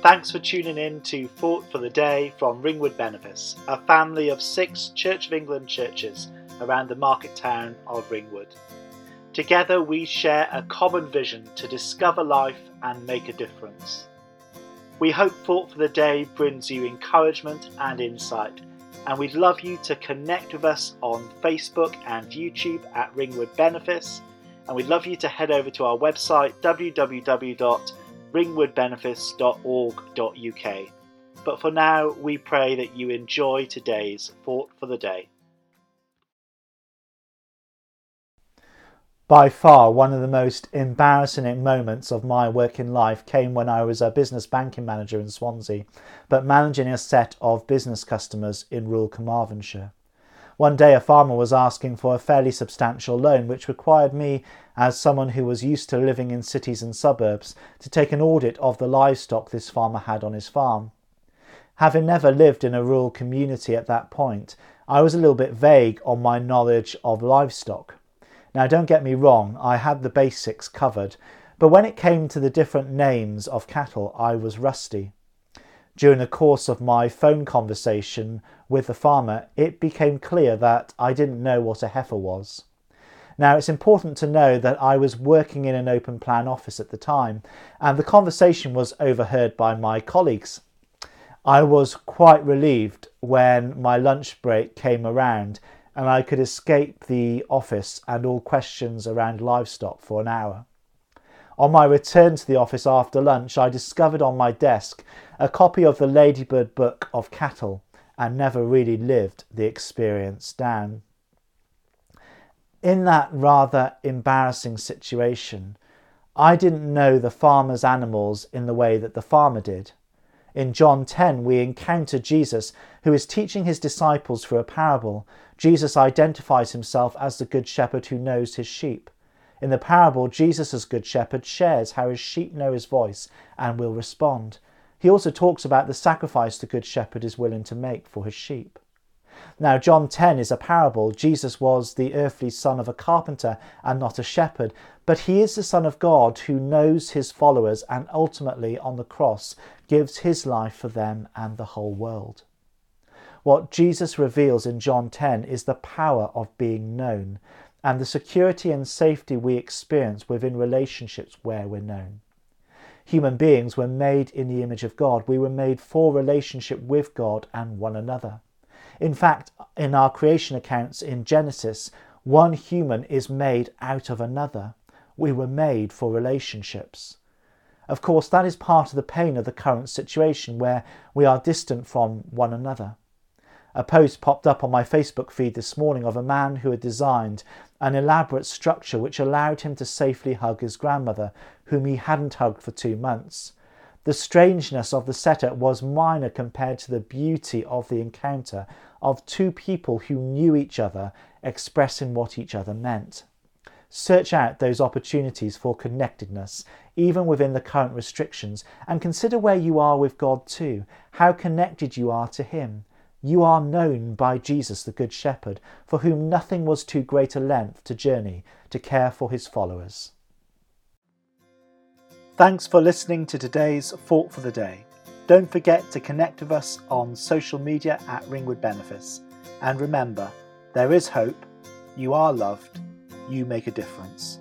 Thanks for tuning in to Thought for the Day from Ringwood Benefice, a family of six Church of England churches around the market town of Ringwood. Together we share a common vision to discover life and make a difference. We hope Thought for the Day brings you encouragement and insight, and we'd love you to connect with us on Facebook and YouTube at Ringwood Benefice, and we'd love you to head over to our website www ringwoodbenefice.org.uk. But for now, we pray that you enjoy today's thought for the day. By far, one of the most embarrassing moments of my working life came when I was a business banking manager in Swansea, but managing a set of business customers in rural Carmarthenshire. One day, a farmer was asking for a fairly substantial loan, which required me, as someone who was used to living in cities and suburbs, to take an audit of the livestock this farmer had on his farm. Having never lived in a rural community at that point, I was a little bit vague on my knowledge of livestock. Now, don't get me wrong, I had the basics covered, but when it came to the different names of cattle, I was rusty. During the course of my phone conversation with the farmer, it became clear that I didn't know what a heifer was. Now, it's important to know that I was working in an open plan office at the time, and the conversation was overheard by my colleagues. I was quite relieved when my lunch break came around and I could escape the office and all questions around livestock for an hour. On my return to the office after lunch, I discovered on my desk a copy of the Ladybird Book of Cattle and never really lived the experience down. In that rather embarrassing situation, I didn't know the farmer's animals in the way that the farmer did. In John 10, we encounter Jesus, who is teaching his disciples through a parable. Jesus identifies himself as the good shepherd who knows his sheep. In the parable, Jesus, as Good Shepherd, shares how his sheep know his voice and will respond. He also talks about the sacrifice the Good Shepherd is willing to make for his sheep. Now, John 10 is a parable. Jesus was the earthly son of a carpenter and not a shepherd, but he is the Son of God who knows his followers and ultimately on the cross gives his life for them and the whole world. What Jesus reveals in John 10 is the power of being known and the security and safety we experience within relationships where we're known. Human beings were made in the image of God. We were made for relationship with God and one another. In fact, in our creation accounts in Genesis, one human is made out of another. We were made for relationships. Of course, that is part of the pain of the current situation where we are distant from one another. A post popped up on my Facebook feed this morning of a man who had designed an elaborate structure which allowed him to safely hug his grandmother, whom he hadn't hugged for two months. The strangeness of the setup was minor compared to the beauty of the encounter of two people who knew each other expressing what each other meant. Search out those opportunities for connectedness, even within the current restrictions, and consider where you are with God too, how connected you are to Him. You are known by Jesus, the Good Shepherd, for whom nothing was too great a length to journey to care for his followers. Thanks for listening to today's Thought for the Day. Don't forget to connect with us on social media at Ringwood Benefice. And remember, there is hope, you are loved, you make a difference.